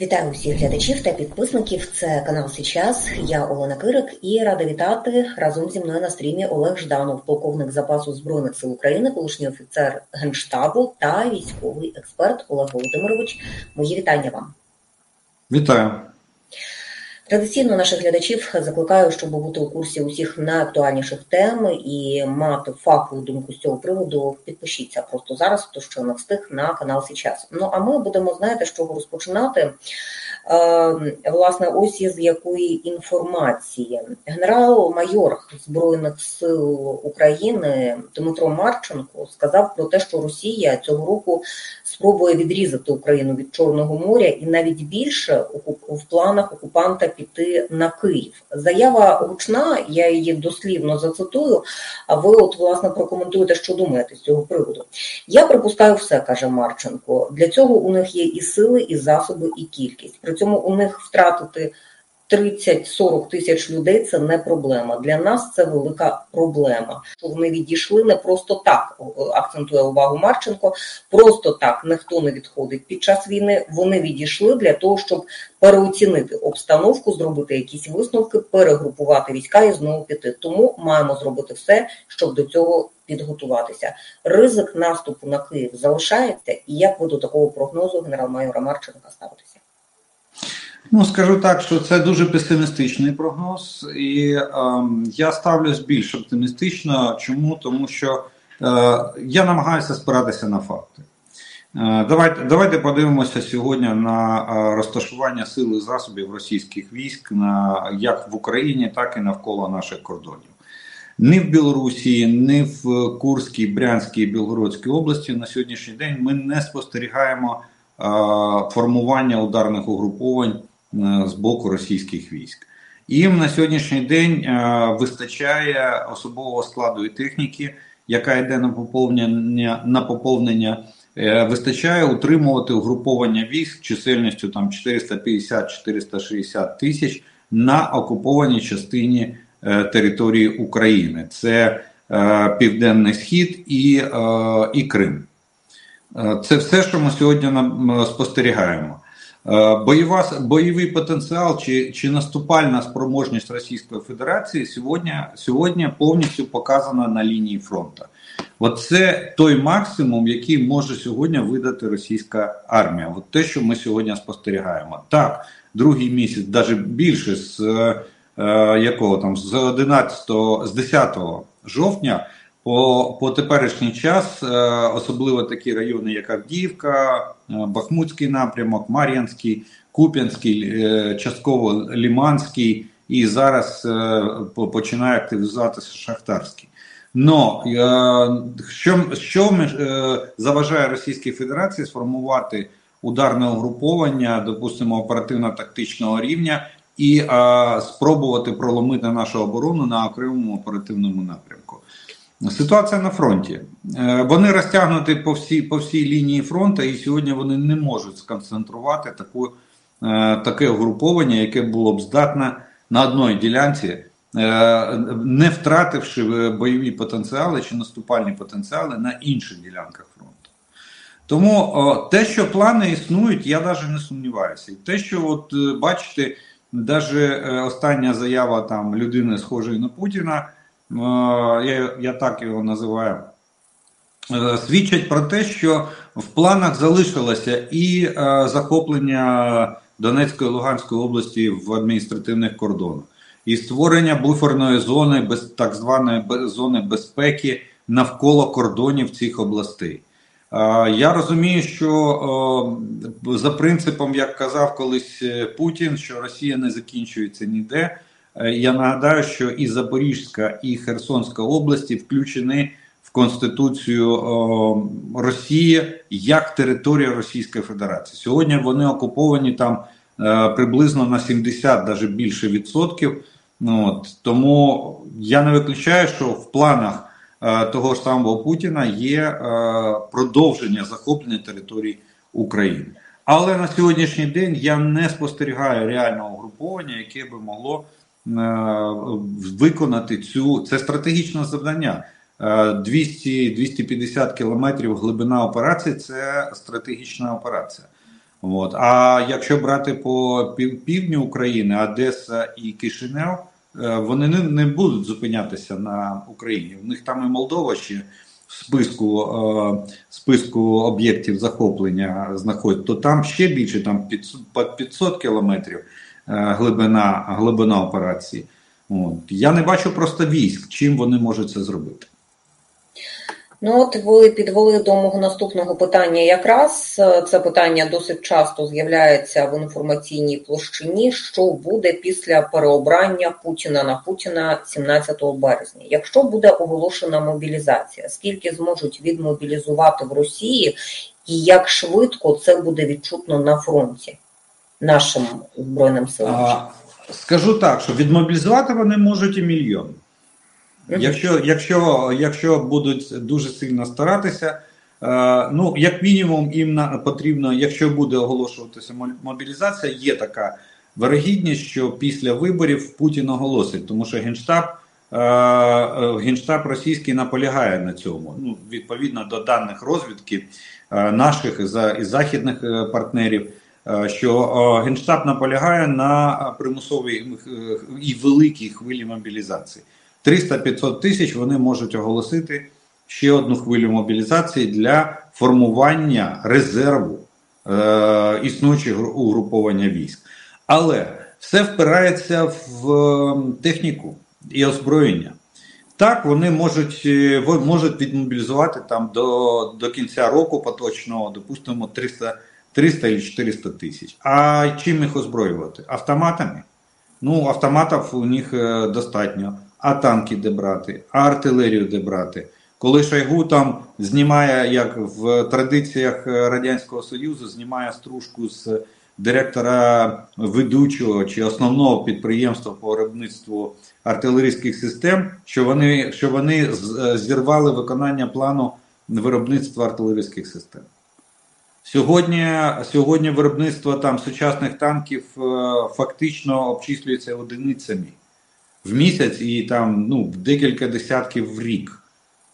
Вітаю всіх глядачів та підписників. Це канал Січас. Я Олена Кирик і рада вітати разом зі мною на стрімі Олег Жданов, полковник запасу збройних сил України, колишній офіцер генштабу та військовий експерт Олег Володимирович. Мої вітання вам. Вітаю. Традиційно наших глядачів закликаю, щоб бути у курсі усіх найактуальніших тем і мати фахову думку з цього приводу. Підпишіться просто зараз, то що не встиг на канал Січас. Ну а ми будемо знаєте, з чого розпочинати. Е, власне, ось із якої інформації генерал-майор збройних сил України Дмитро Марченко сказав про те, що Росія цього року спробує відрізати Україну від Чорного моря, і навіть більше в планах окупанта піти на Київ. Заява гучна, я її дослівно зацитую. А ви, от власне, прокоментуєте, що думаєте з цього приводу? Я припускаю все, каже Марченко. Для цього у них є і сили, і засоби, і кількість. Цьому у них втратити 30-40 тисяч людей це не проблема. Для нас це велика проблема. Вони відійшли не просто так, акцентує увагу Марченко. Просто так ніхто не відходить під час війни. Вони відійшли для того, щоб переоцінити обстановку, зробити якісь висновки, перегрупувати війська і знову піти. Тому маємо зробити все, щоб до цього підготуватися. Ризик наступу на Київ залишається, і як ви до такого прогнозу генерал-майора Марченка ставитеся? Ну, скажу так, що це дуже песимістичний прогноз, і е, я ставлюсь більш оптимістично. Чому? Тому що е, я намагаюся спиратися на факти. Е, давайте давайте подивимося сьогодні на е, розташування сил і засобів російських військ на як в Україні, так і навколо наших кордонів. Ні в Білорусі, ні в Курській, Брянській і Білгородській області на сьогоднішній день ми не спостерігаємо е, формування ударних угруповань. Е, з боку російських військ. Їм на сьогоднішній день е, вистачає особового складу і техніки, яка йде на поповнення на поповнення. Е, вистачає утримувати угруповання військ чисельністю там 450-460 тисяч на окупованій частині території України. Це Південний Схід і і Крим. Це все, що ми сьогодні спостерігаємо. Е, бойова, бойовий потенціал чи чи наступальна спроможність Російської Федерації сьогодні сьогодні повністю показана на лінії фронту. От це той максимум, який може сьогодні видати російська армія. От те, що ми сьогодні спостерігаємо. Так, другий місяць, навіть більше з е, якого там з 11, з 10 жовтня. По по теперішній час, е, особливо такі райони, як Авдіївка, е, Бахмутський напрямок, Мар'янський, Куп'янський, е, частково Ліманський і зараз починає активізуватися Шахтарський. Но що що заважає Російській Федерації сформувати ударне угруповання, допустимо, оперативно-тактичного рівня і спробувати проломити нашу оборону на окремому оперативному напрямку? Ситуація на фронті. Е, вони розтягнуті по всій по всій лінії фронту, і сьогодні вони не можуть сконцентрувати таку, е, таке угруповання, яке було б здатне на одній ділянці, е, не втративши бойові потенціали чи наступальні потенціали на інших ділянках фронту. Тому те, що плани існують, я навіть не сумніваюся. І те, що от бачите, навіть остання заява там людини, схожої на Путіна я, я так його називаю. Е, свідчать про те, що в планах залишилося і е, захоплення Донецької Луганської області в адміністративних кордонах, і створення буферної зони, без так званої зони безпеки навколо кордонів цих областей. Е, я розумію, що за принципом, як казав колись Путін, що Росія не закінчується ніде. Е, я нагадаю, що і Запорізька, і Херсонська області включені в Конституцію Росії як територія Російської Федерації. Сьогодні вони окуповані там е, приблизно на 70, навіть більше відсотків. Ну, от, Тому я не виключаю, що в планах е, того ж самого Путіна є продовження захоплення території України. Але на сьогоднішній день я не спостерігаю реального угруповання, яке би могло виконати цю це стратегічне завдання. 200-250 е, кілометрів глибина операції це стратегічна операція. От. А якщо брати по півдню України, Одеса і Кишинев, е, вони не, не будуть зупинятися на Україні. У них там і Молдова ще в списку е, списку об'єктів захоплення знаходять, то там ще більше, там 500, 500 кілометрів глибина глибина операції. От. Я не бачу просто військ, чим вони можуть це зробити. Ну, от ви підвели до мого наступного питання. Якраз е, це питання досить часто з'являється в інформаційній площині. Що буде після переобрання Путіна на Путіна 17 березня? Якщо буде оголошена мобілізація, скільки зможуть відмобілізувати в Росії, і як швидко це буде відчутно на фронті нашим збройним силам? А, Скажу так, що відмобілізувати вони можуть і мільйон. Якщо якщо, якщо будуть дуже сильно старатися, е, ну як мінімум, їм на, потрібно, якщо буде оголошуватися мобілізація, є така вирогідність, що після виборів Путін оголосить, тому що генштаб е, е генштаб російський наполягає на цьому. Ну відповідно до даних розвідки е, наших і західних е, партнерів. Е, що генштаб наполягає на примусовій і великій хвилі мобілізації. 300-500 тисяч вони можуть оголосити ще одну хвилю мобілізації для формування резерву е, існуючого угруповання військ. Але все впирається в ем, техніку і озброєння. Так, вони можуть е, можуть відмобілізувати там до до кінця року поточного, допустимо, 300 300 і 400 тисяч. А чим їх озброювати? Автоматами? Ну, автоматів у них е, достатньо а танки де брати, а артилерію де брати. Коли Шойгу там знімає, як в традиціях Радянського Союзу, знімає стружку з директора ведучого чи основного підприємства по виробництву артилерійських систем, що вони що вони зірвали виконання плану виробництва артилерійських систем. Сьогодні сьогодні виробництво там сучасних танків е, фактично обчислюється одиницями в місяць і там ну, декілька десятків в рік.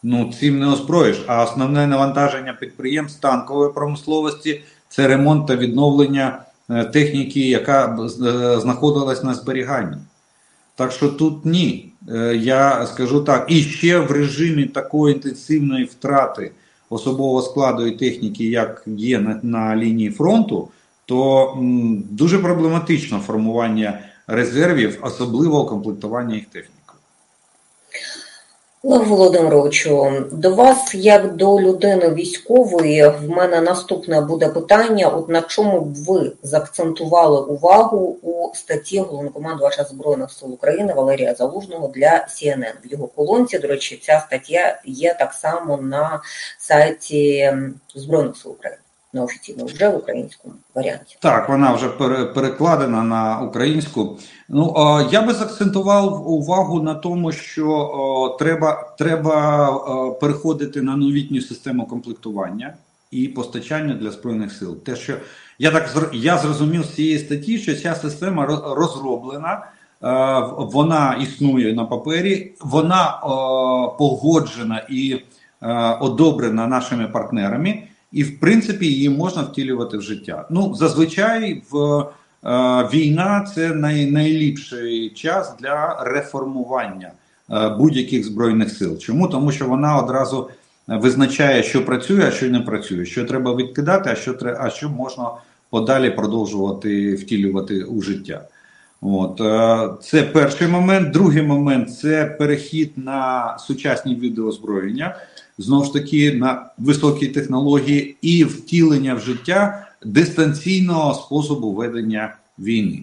Ну, цим не озброїш. А основне навантаження підприємств танкової промисловості це ремонт та відновлення е, техніки, яка е, знаходилась на зберіганні. Так що тут ні. Я скажу так, і ще в режимі такої інтенсивної втрати особового складу і техніки, як є на, на лінії фронту, то м, дуже проблематично формування резервів, особливо комплектування їх технікою. Олег Володимировичу, до вас, як до людини військової, в мене наступне буде питання: от на чому б ви заакцентували увагу у статті головнокомандувача Збройних сил України Валерія Залужного для CNN. В його колонці, до речі, ця стаття є так само на сайті Збройних сил України неофіційно вже в українському варіанті. Так, вона вже перекладена на українську. Ну я би заакцентував увагу на тому, що треба треба переходити на новітню систему комплектування і постачання для збройних сил. Те, що я так я зрозумів з цієї статті, що ця система розроблена. Вона існує на папері, вона погоджена і о, одобрена нашими партнерами і в принципі її можна втілювати в життя. Ну зазвичай в е, війна це най, найліпший час для реформування е, будь-яких збройних сил. Чому тому, що вона одразу визначає, що працює, а що не працює, що треба відкидати, а що а що можна подалі продовжувати втілювати у життя. От е, це перший момент. Другий момент це перехід на сучасні відеозброєння знову ж таки на високі технології і втілення в життя дистанційного способу ведення війни.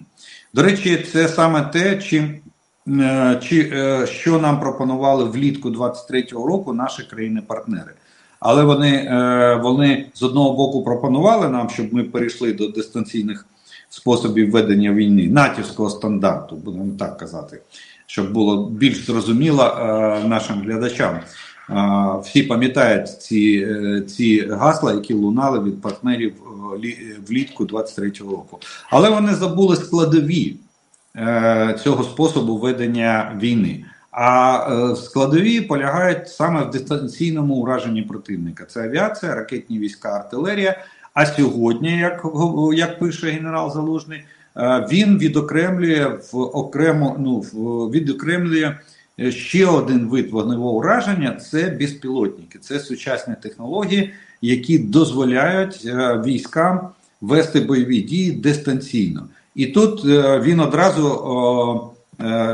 До речі, це саме те, чим. Е, чи е, що нам пропонували влітку 23-го року наші країни-партнери, але вони е, вони з одного боку пропонували нам, щоб ми перейшли до дистанційних способів ведення війни, натівського стандарту, будемо так казати, щоб було більш зрозуміло нашим глядачам. Всі пам'ятають ці е, ці гасла, які лунали від партнерів е, влітку 23-го року. Але вони забули складові е, цього способу ведення війни. А складові полягають саме в дистанційному ураженні противника. Це авіація, ракетні війська, артилерія. А сьогодні, як як пише генерал Залужний, він відокремлює в окремо ну відокремлює ще один вид вогневого ураження це безпілотники, це сучасні технології, які дозволяють військам вести бойові дії дистанційно. І тут він одразу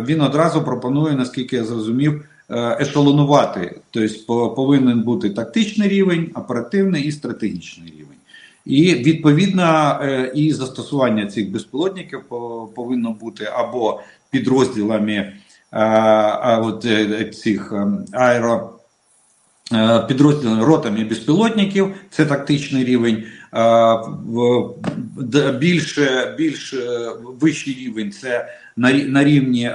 він одразу пропонує, наскільки я зрозумів. Е, ешелонувати. Тобто повинен бути тактичний рівень, оперативний і стратегічний рівень. І відповідно е, і застосування цих безпілотників повинно бути або підрозділами а, от е, цих аеро. Підрозділами ротами безпілотників, це тактичний рівень, більше більш вищий рівень це на рівні,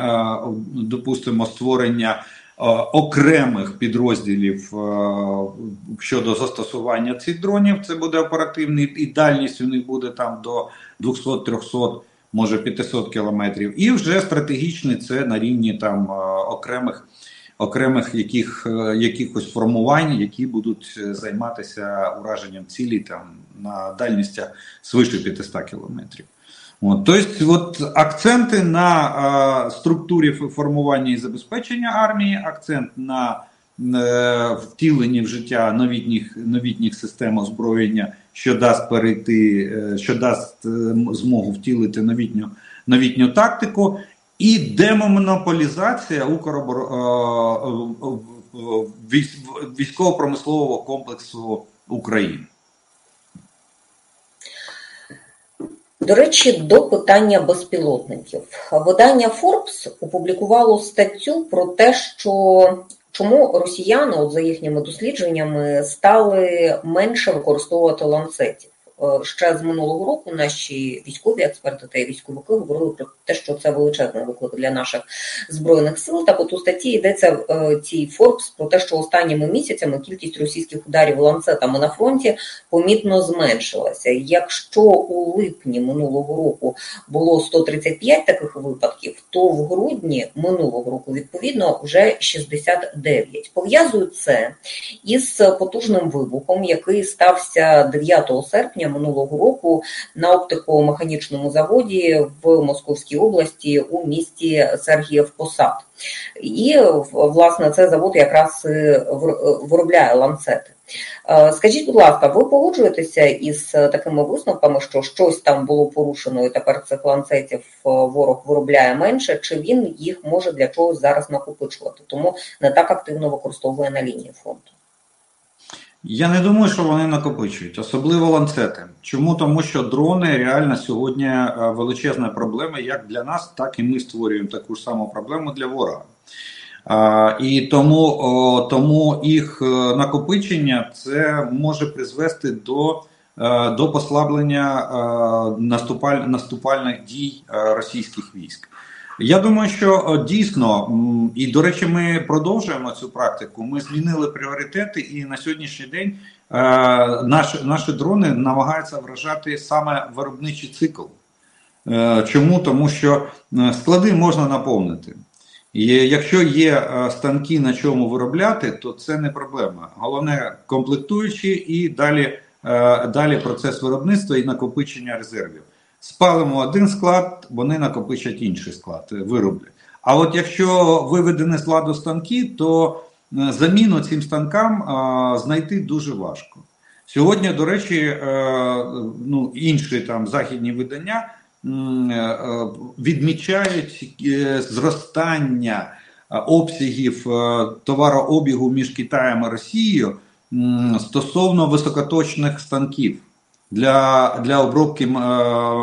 допустимо, створення Е, окремих підрозділів е, щодо застосування цих дронів. Це буде оперативний і дальність у них буде там до 200-300, може 500 кілометрів. І вже стратегічний це на рівні там е, окремих. Окремих яких, якихось формувань, які будуть займатися ураженням цілі там на дальністях свише 500 кілометрів. От, Тобто, от акценти на а, структурі формування і забезпечення армії, акцент на е, втіленні в життя новітніх новітніх систем озброєння, що дасть перейти, е, що дасть е, змогу втілити новітню новітню тактику, і демонополізація Укробор військово-промислового комплексу України. До речі, до питання безпілотників видання Forbes опублікувало статтю про те, що чому росіяни, от за їхніми дослідженнями, стали менше використовувати ланцетів. Е, ще з минулого року наші військові експерти та військовики говорили про те, що це величезний виклик для наших збройних сил. Так от у статті йдеться е, цій Форбс про те, що останніми місяцями кількість російських ударів ланцетами на фронті помітно зменшилася. Якщо у липні минулого року було 135 таких випадків, то в грудні минулого року відповідно вже 69. Пов'язують це із потужним вибухом, який стався 9 серпня минулого року на оптико-механічному заводі в Московській області у місті Сергіїв Посад. І власне цей завод якраз виробляє ланцети. Е, скажіть, будь ласка, ви погоджуєтеся із такими висновками, що щось там було порушено, і тепер цих ланцетів е, ворог виробляє менше, чи він їх може для чогось зараз накопичувати, тому не так активно використовує на лінії фронту? Я не думаю, що вони накопичують, особливо ланцети. Чому? Тому що дрони реально сьогодні е, величезна проблема як для нас, так і ми створюємо таку ж саму проблему для ворога. І тому тому їх е, накопичення це може призвести до е, до послаблення наступаль, наступальних дій російських військ. Я думаю, що дійсно, і до речі, ми продовжуємо цю практику. Ми змінили пріоритети, і на сьогоднішній день е, наші наші дрони намагаються вражати саме виробничий цикл. Е, чому? Тому що е, склади можна наповнити. І Якщо є е, станки на чому виробляти, то це не проблема. Головне комплектуючі і далі, е, далі процес виробництва і накопичення резервів. Спалимо один склад, вони накопичать інший склад, е, вироблять. А от якщо виведені з ладу станки, то е, заміну цим станкам а, знайти дуже важко. Сьогодні, до речі, е, ну, інші там західні видання відмічають зростання обсягів товарообігу між Китаєм і Росією стосовно високоточних станків для для обробки е,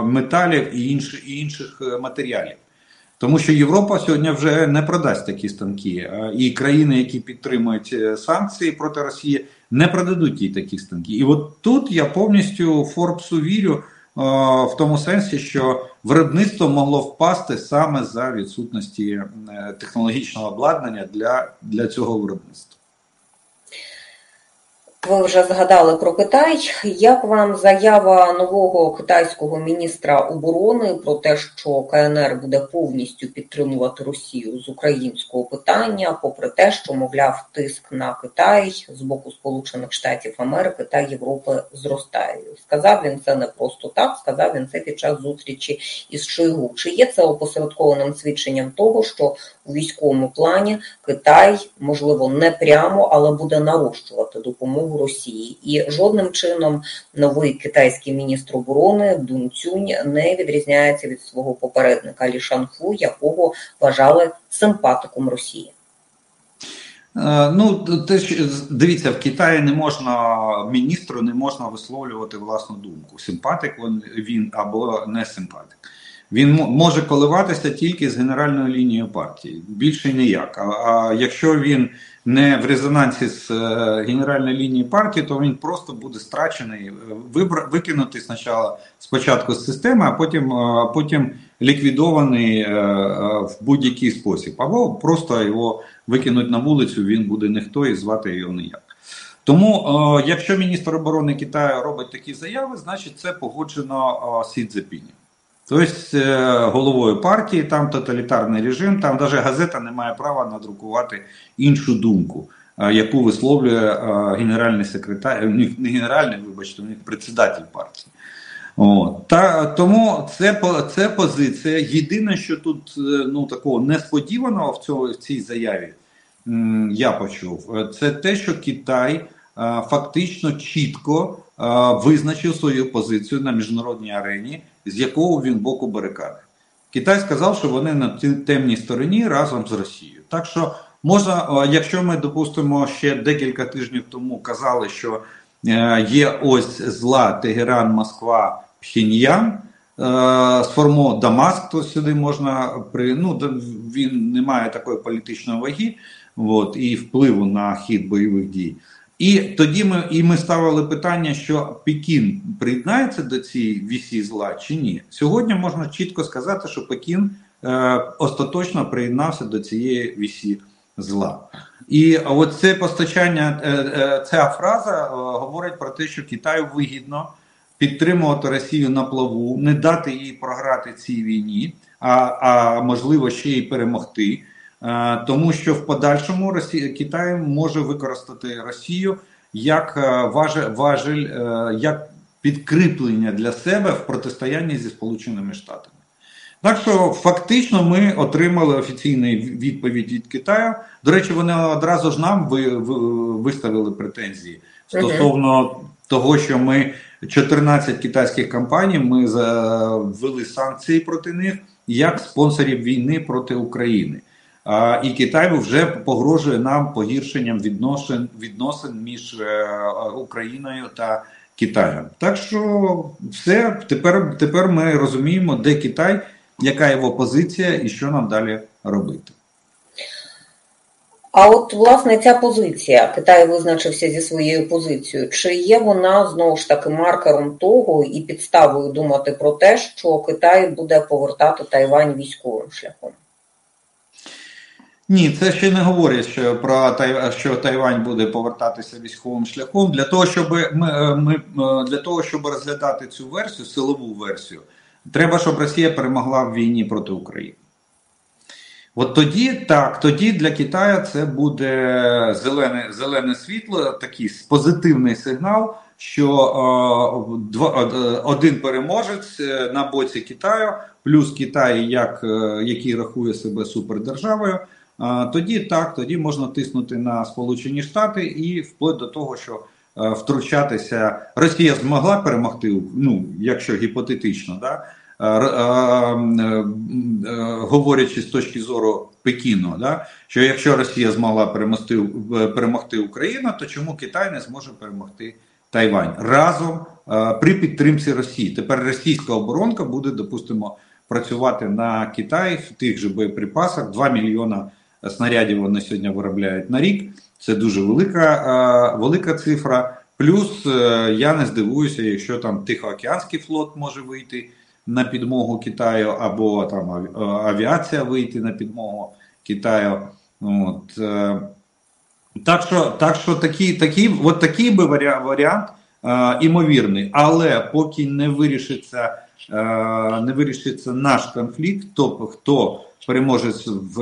металів і інших, і інших е, матеріалів. Тому що Європа сьогодні вже не продасть такі станки, е, і країни, які підтримують санкції проти Росії, не продадуть їй такі станки. І от тут я повністю Форбсу вірю в тому сенсі, що виробництво могло впасти саме за відсутності технологічного обладнання для, для цього виробництва. Ви вже згадали про Китай. Як вам заява нового китайського міністра оборони про те, що КНР буде повністю підтримувати Росію з українського питання, попри те, що мовляв тиск на Китай з боку Сполучених Штатів Америки та Європи зростає? Сказав він це не просто так. Сказав він це під час зустрічі із Шойгу. Чи є це опосередкованим свідченням того, що у військовому плані Китай можливо не прямо, але буде нарощувати допомогу? Росії, і жодним чином новий китайський міністр оборони Дун Цюнь не відрізняється від свого попередника Лі Шанху, якого вважали симпатиком Росії. Е, ну, те, дивіться, в Китаї не можна міністру не можна висловлювати власну думку. Симпатик він або не симпатик. Він може коливатися тільки з генеральною лінією партії, більше ніяк. А, а якщо він не в резонансі з е, генеральною лінією партії, то він просто буде страчений, е, викинутий спочатку, спочатку з системи, а потім е, потім ліквідований в будь-який спосіб. Або просто його викинуть на вулицю, він буде ніхто і звати його ніяк. Тому, якщо міністр оборони Китаю робить такі заяви, значить це погоджено Сі Цзепінем. Тобто головою партії, там тоталітарний режим, там навіть газета не має права надрукувати іншу думку, е, яку висловлює е, генеральний секретар, не генеральний, вибачте, у них председатель партії. О, та Тому це це позиція. Єдине, що тут ну такого несподіваного в цьому в цій заяві я почув, це те, що Китай фактично чітко визначив свою позицію на міжнародній арені з якого він боку барикади. Китай сказав, що вони на темній стороні разом з Росією. Так що можна, якщо ми допустимо ще декілька тижнів тому казали, що е, є ось зла Тегеран, Москва, Пхіньян, е, сформо Дамаск, то сюди можна при ну він не має такої політичної ваги, от, і впливу на хід бойових дій. І тоді ми і ми ставили питання, що Пекін приєднається до цієї вісі зла чи ні. Сьогодні можна чітко сказати, що Пекін е, остаточно приєднався до цієї вісі зла. І от це постачання, е, е, ця фраза е, говорить про те, що Китаю вигідно підтримувати Росію на плаву, не дати їй програти цій війні, а, а можливо ще й перемогти. Е, тому що в подальшому Росія Китай може використати Росію як е, важель, важель е, як підкріплення для себе в протистоянні зі Сполученими Штатами. Так що фактично ми отримали офіційну відповідь від Китаю. До речі, вони одразу ж нам ви, ви, виставили претензії стосовно того, що ми 14 китайських компаній ми ввели санкції проти них як спонсорів війни проти України. І Китай вже погрожує нам погіршенням відносин відносин між е, Україною та Китаєм. Так що все тепер, тепер ми розуміємо, де Китай, яка його позиція і що нам далі робити. А от власне ця позиція Китай визначився зі своєю позицією. Чи є вона знову ж таки маркером того і підставою думати про те, що Китай буде повертати Тайвань військовим шляхом? Ні, це ще не говорять що про що Тайвань буде повертатися військовим шляхом. Для того, щоб ми, е, ми е, для того, щоб розглядати цю версію, силову версію, треба, щоб Росія перемогла в війні проти України. От тоді так, тоді для Китаю це буде зелене зелене світло, такий позитивний сигнал, що е, е, один переможець на боці Китаю, плюс Китай, як, який рахує себе супердержавою тоді так, тоді можна тиснути на Сполучені Штати і вплоть до того, що е, втручатися Росія змогла перемогти, ну якщо гіпотетично, да, е, е, говорячи з точки зору Пекіну, да, що якщо Росія змогла перемогти, перемогти Україну, то чому Китай не зможе перемогти Тайвань? Разом при підтримці Росії? Тепер російська оборонка буде, допустимо, працювати на Китай в тих же боєприпасах. 2 мільйона снарядів вони сьогодні виробляють на рік. Це дуже велика велика цифра. Плюс е, я не здивуюся, якщо там Тихоокеанський флот може вийти на підмогу Китаю, або там авіація вийти на підмогу Китаю. От. Е, Так що, так що такий, такий, от такий би варіант, е, імовірний, але поки не вирішиться, е, не вирішиться наш конфлікт, то хто переможе в,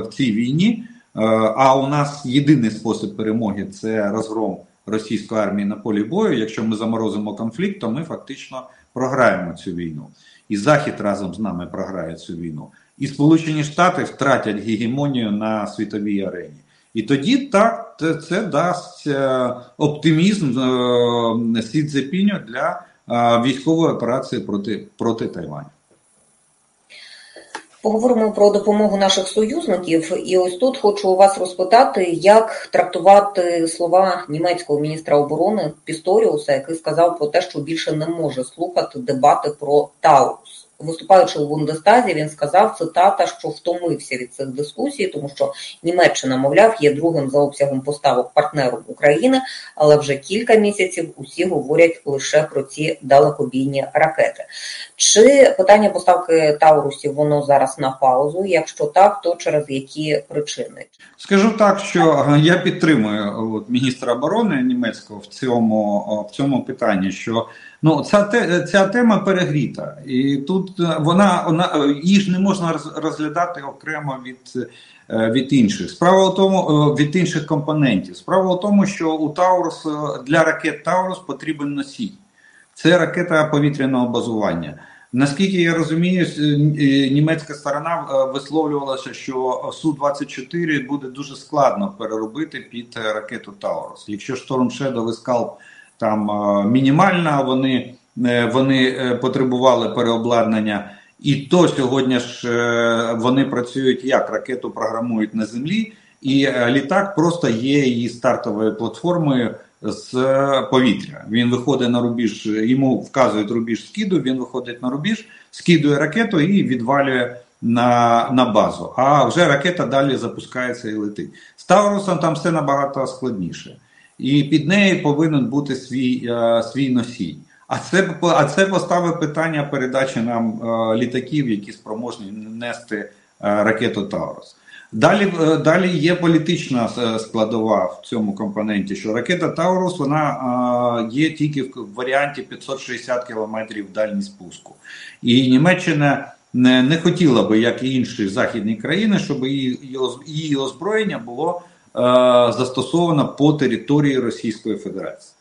в цій війні. Е, а у нас єдиний спосіб перемоги це розгром російської армії на полі бою. Якщо ми заморозимо конфлікт, то ми фактично програємо цю війну. І Захід разом з нами програє цю війну. І Сполучені Штати втратять гегемонію на світовій арені. І тоді так це дасть е, оптимізм е, Сі Цзепіню для військової операції проти, проти Тайваню. Поговоримо про допомогу наших союзників, і ось тут хочу вас розпитати, як трактувати слова німецького міністра оборони Пісторіуса, який сказав про те, що більше не може слухати дебати про Таурус. Виступаючи у Бундестазі, він сказав цитата, що втомився від цих дискусій, тому що Німеччина, мовляв, є другим за обсягом поставок партнером України, але вже кілька місяців усі говорять лише про ці далекобійні ракети. Чи питання поставки Таурусів воно зараз на паузу? Якщо так, то через які причини? Скажу так, що я підтримую от, міністра оборони німецького в цьому в цьому питанні, що Ну, ця ця тема перегріта, і тут е, вона вона е, її ж не можна розглядати окремо від е, від інших. Справа в тому від інших компонентів. Справа в тому, що у Таурус для ракет Таурус потрібен носій. Це ракета повітряного базування. Наскільки я розумію, німецька сторона висловлювалася, що су 24 буде дуже складно переробити під ракету Таурус. Якщо Storm Shadow і Скалп там мінімальна. Вони е, вони е, потребували переобладнання, і то сьогодні ж е, вони працюють як ракету програмують на землі, і літак просто є її стартовою платформою з повітря. Він виходить на рубіж, йому вказують рубіж скиду. Він виходить на рубіж, скидує ракету і відвалює. На на базу, а вже ракета далі запускається і летить. З Таурусом там все набагато складніше і під нею повинен бути свій е, свій носій. А це а це поставить питання передачі нам е, літаків, які спроможні нести е, ракету Таурус. Далі далі є політична складова в цьому компоненті, що ракета Таурус вона є тільки в варіанті 560 км дальність пуску. І Німеччина не не хотіла би, як і інші західні країни, щоб її, її озброєння було застосована по території Російської Федерації.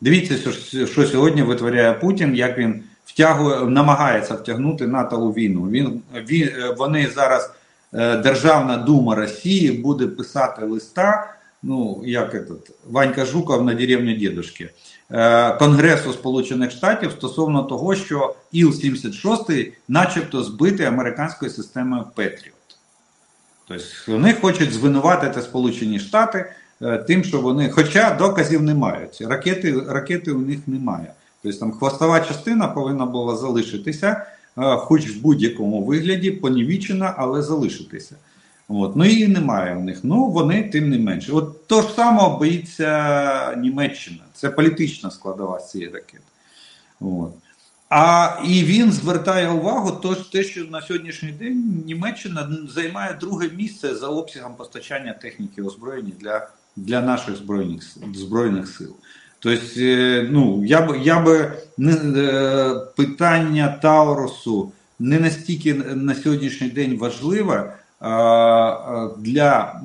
Дивіться, що, сьогодні витворяє Путін, як він втягує, намагається втягнути НАТО у війну. Він, він Вони зараз, е, Державна дума Росії буде писати листа. Ну, як этот, Ванька Жуков на деревні дідушки, е, Конгресу Сполучених Штатів стосовно того, що Іл-76 начебто збитий американською системою Петріо. Тобто вони хочуть звинуватити Сполучені Штати е, тим, що вони, хоча доказів не мають. Ракети ракети у них немає. Тобто там хвостова частина повинна була залишитися, е, хоч в будь-якому вигляді, понівічена, але залишитися. От. Ну її немає у них. Ну вони тим не менше. От то ж саме боїться Німеччина. Це політична складова цієї ракети. От. А і він звертає увагу, то те, що на сьогоднішній день Німеччина займає друге місце за обсягом постачання техніки озброєння для для наших збройних збройних сил. Тобто, е, ну я б я би не е, питання Таурусу не настільки на сьогоднішній день важливе для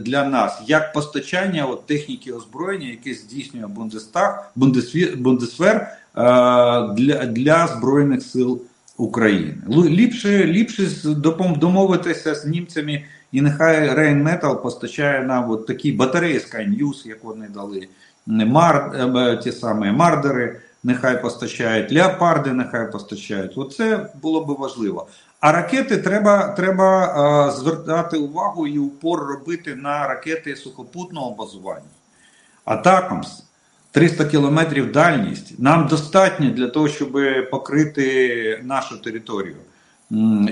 для нас як постачання от, техніки озброєння, яке здійснює Бундестаг, Бундесвер для для Збройних сил України. Ліпше ліпше домовитися з німцями, і нехай Рейнметал постачає нам от такі батареї Sky News, як вони дали, Мар, е, ті самі Мардери. Нехай постачають, леопарди нехай постачають. Оце було би важливо. А ракети треба треба а, звертати увагу і упор робити на ракети сухопутного базування. Атакамс 300 кілометрів дальність нам достатньо для того, щоб покрити нашу територію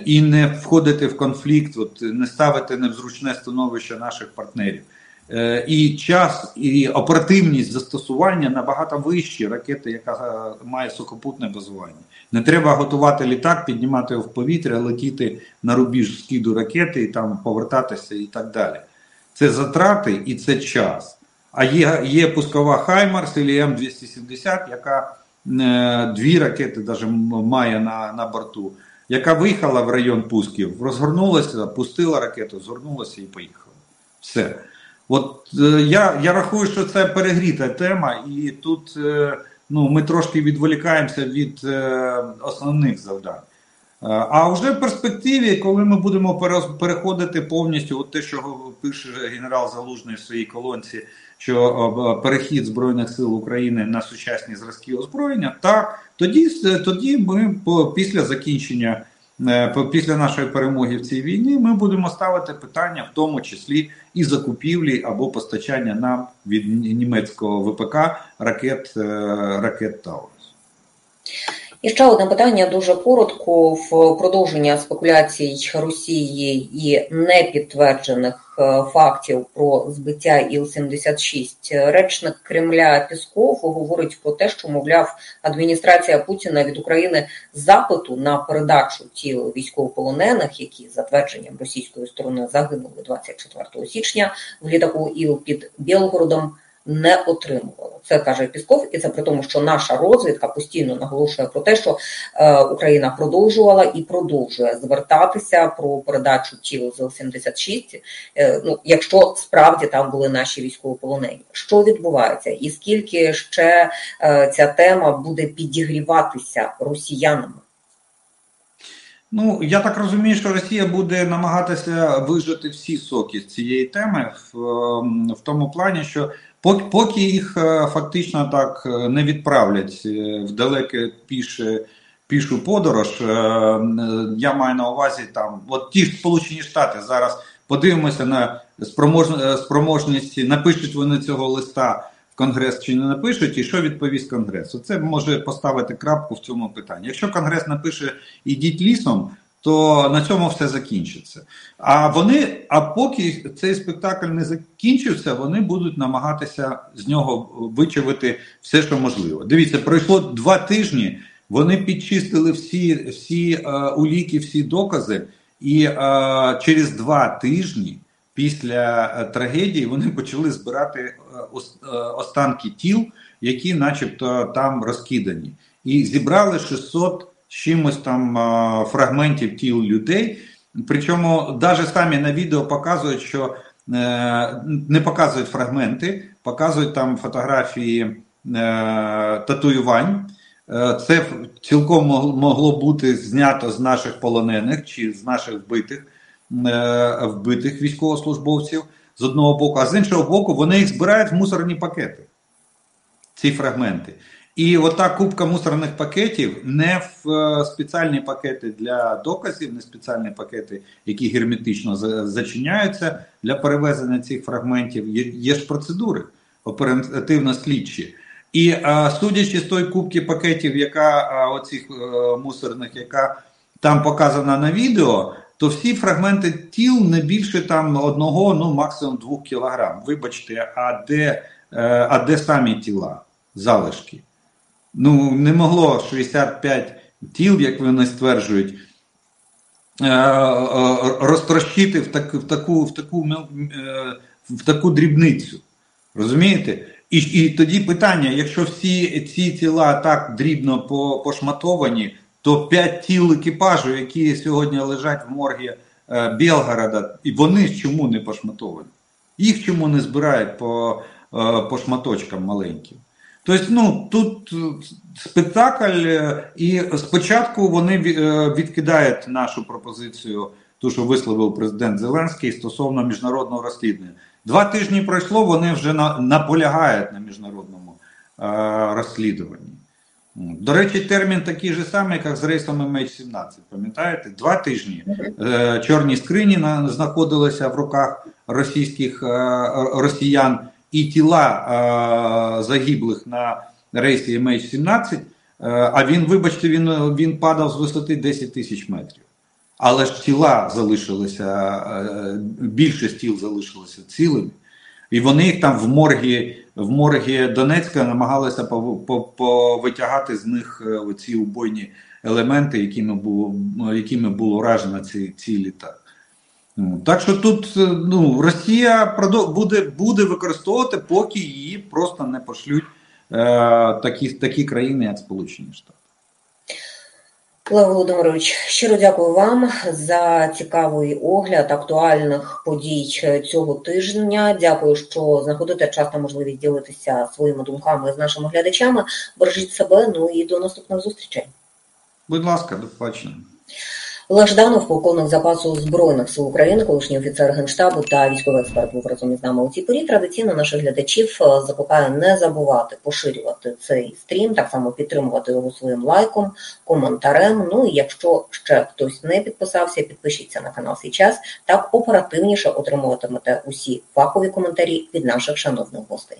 і не входити в конфлікт, от, не ставити незручне становище наших партнерів. Е, і час, і оперативність застосування набагато вищі ракети, яка е, має сухопутне базування. Не треба готувати літак, піднімати його в повітря, летіти на рубіж скиду ракети і там повертатися і так далі. Це затрати і це час. А є є пускова Хаймарс і М270, яка е, дві ракети даже має на на борту, яка виїхала в район пусків, розгорнулася, пустила ракету, згорнулася і поїхала. Все. От е, я я рахую, що це перегріта тема, і тут е, ну, ми трошки відволікаємося від е, основних завдань. А вже в перспективі, коли ми будемо переходити повністю, от те, що пише генерал Залужний в своїй колонці, що перехід Збройних сил України на сучасні зразки озброєння, так тоді тоді ми після закінчення, е, після нашої перемоги в цій війні, ми будемо ставити питання, в тому числі і закупівлі або постачання нам від німецького ВПК ракет е, ракет Таурус. І ще одне питання дуже коротко в продовження спекуляцій Росії і непідтверджених е, фактів про збиття Іл-76. Речник Кремля Пісков говорить про те, що мовляв адміністрація Путіна від України запиту на передачу тіл військовополонених, які за твердженням російської сторони загинули 24 січня в літаку Іл під Білгородом не отримувало. Це каже Пісков, і це при тому, що наша розвідка постійно наголошує про те, що е, Україна продовжувала і продовжує звертатися про передачу тіл з 76 е, Ну, якщо справді там були наші військовополонені, що відбувається, і скільки ще е, ця тема буде підігріватися росіянами? Ну, я так розумію, що Росія буде намагатися вижити всі соки з цієї теми в, ем, в тому плані, що Поки їх е, фактично так е, не відправлять е, в далеке піше. Пішу подорож, я маю на увазі там, от ті ж Сполучені Штати зараз подивимося на спроможність, напишуть вони цього листа в Конгрес чи не напишуть, і що відповість Конгрес. Це може поставити крапку в цьому питанні. Якщо Конгрес напише ідіть лісом, то на цьому все закінчиться. А вони, а поки цей спектакль не закінчився, вони будуть намагатися з нього вичавити все, що можливо. Дивіться, пройшло два тижні. Вони підчистили всі всі е, уліки, всі докази, і е, через два тижні після е, трагедії вони почали збирати е, е, останки тіл, які, начебто, там розкидані, і зібрали 600 чимось там фрагментів тіл людей. Причому навіть самі на відео показують, що е, не показують фрагменти, показують там фотографії е, татуювань. Е, це цілком могло бути знято з наших полонених чи з наших вбитих вбитих військовослужбовців з одного боку, а з іншого боку, вони їх збирають в мусорні пакети. Ці фрагменти. І ота кубка мусорних пакетів не в е, спеціальні пакети для доказів, не спеціальні пакети, які герметично зачиняються для перевезення цих фрагментів. Є, ж процедури оперативно-слідчі. І а, судячи з той кубки пакетів, яка а, оцих е, мусорних, яка там показана на відео, то всі фрагменти тіл не більше там одного, ну максимум двох кілограм. Вибачте, а де, е, а де самі тіла, залишки? Ну не могло 65 тіл, як вони стверджують, е, е, розтрощити в таку в таку, в таку, е, в таку дрібницю. Розумієте? І і тоді питання: якщо всі ці тіла так дрібно пошматовані, то 5 тіл екіпажу, які сьогодні лежать в моргі Білгорода, і вони чому не пошматовані? Їх чому не збирають по, по шматочкам маленьким? Тобто, ну тут е, спектакль, е, і спочатку вони е, відкидають нашу пропозицію, ту, що висловив президент Зеленський стосовно міжнародного розслідування. Два тижні пройшло, вони вже на, наполягають на міжнародному розслідуванні. До речі, термін такий же самий, як з рейсом MH17. Пам'ятаєте? Два тижні чорні скрині на, знаходилися в руках російських росіян і тіла е, загиблих на рейсі MH17, е, а він, вибачте, він він падав з висоти 10 тисяч метрів. Але ж тіла залишилися, е, більшість тіл залишилися цілими. І вони їх там в моргі в моргі Донецька намагалися повитягати з них ці убойні елементи, якими було якими було уражено ці, ці літак. Так що тут е, ну, Росія буде, буде використовувати, поки її просто не пошлють е, такі, такі країни, як Сполучені Штати. Олег Володимирович, щиро дякую вам за цікавий огляд актуальних подій цього тижня. Дякую, що знаходите час та можливість ділитися своїми думками з нашими глядачами. Бережіть себе. Ну і до наступних зустрічей. Будь ласка, до побачення. Олег Жданов, полковник запасу збройних сил України, колишній офіцер генштабу та військовий експерт був разом із нами у цій порі. Традиційно наших глядачів е, закликаю не забувати поширювати цей стрім, так само підтримувати його своїм лайком, коментарем. Ну і якщо ще хтось не підписався, підпишіться на канал «Сейчас», Так оперативніше отримуватимете усі фахові коментарі від наших шановних гостей.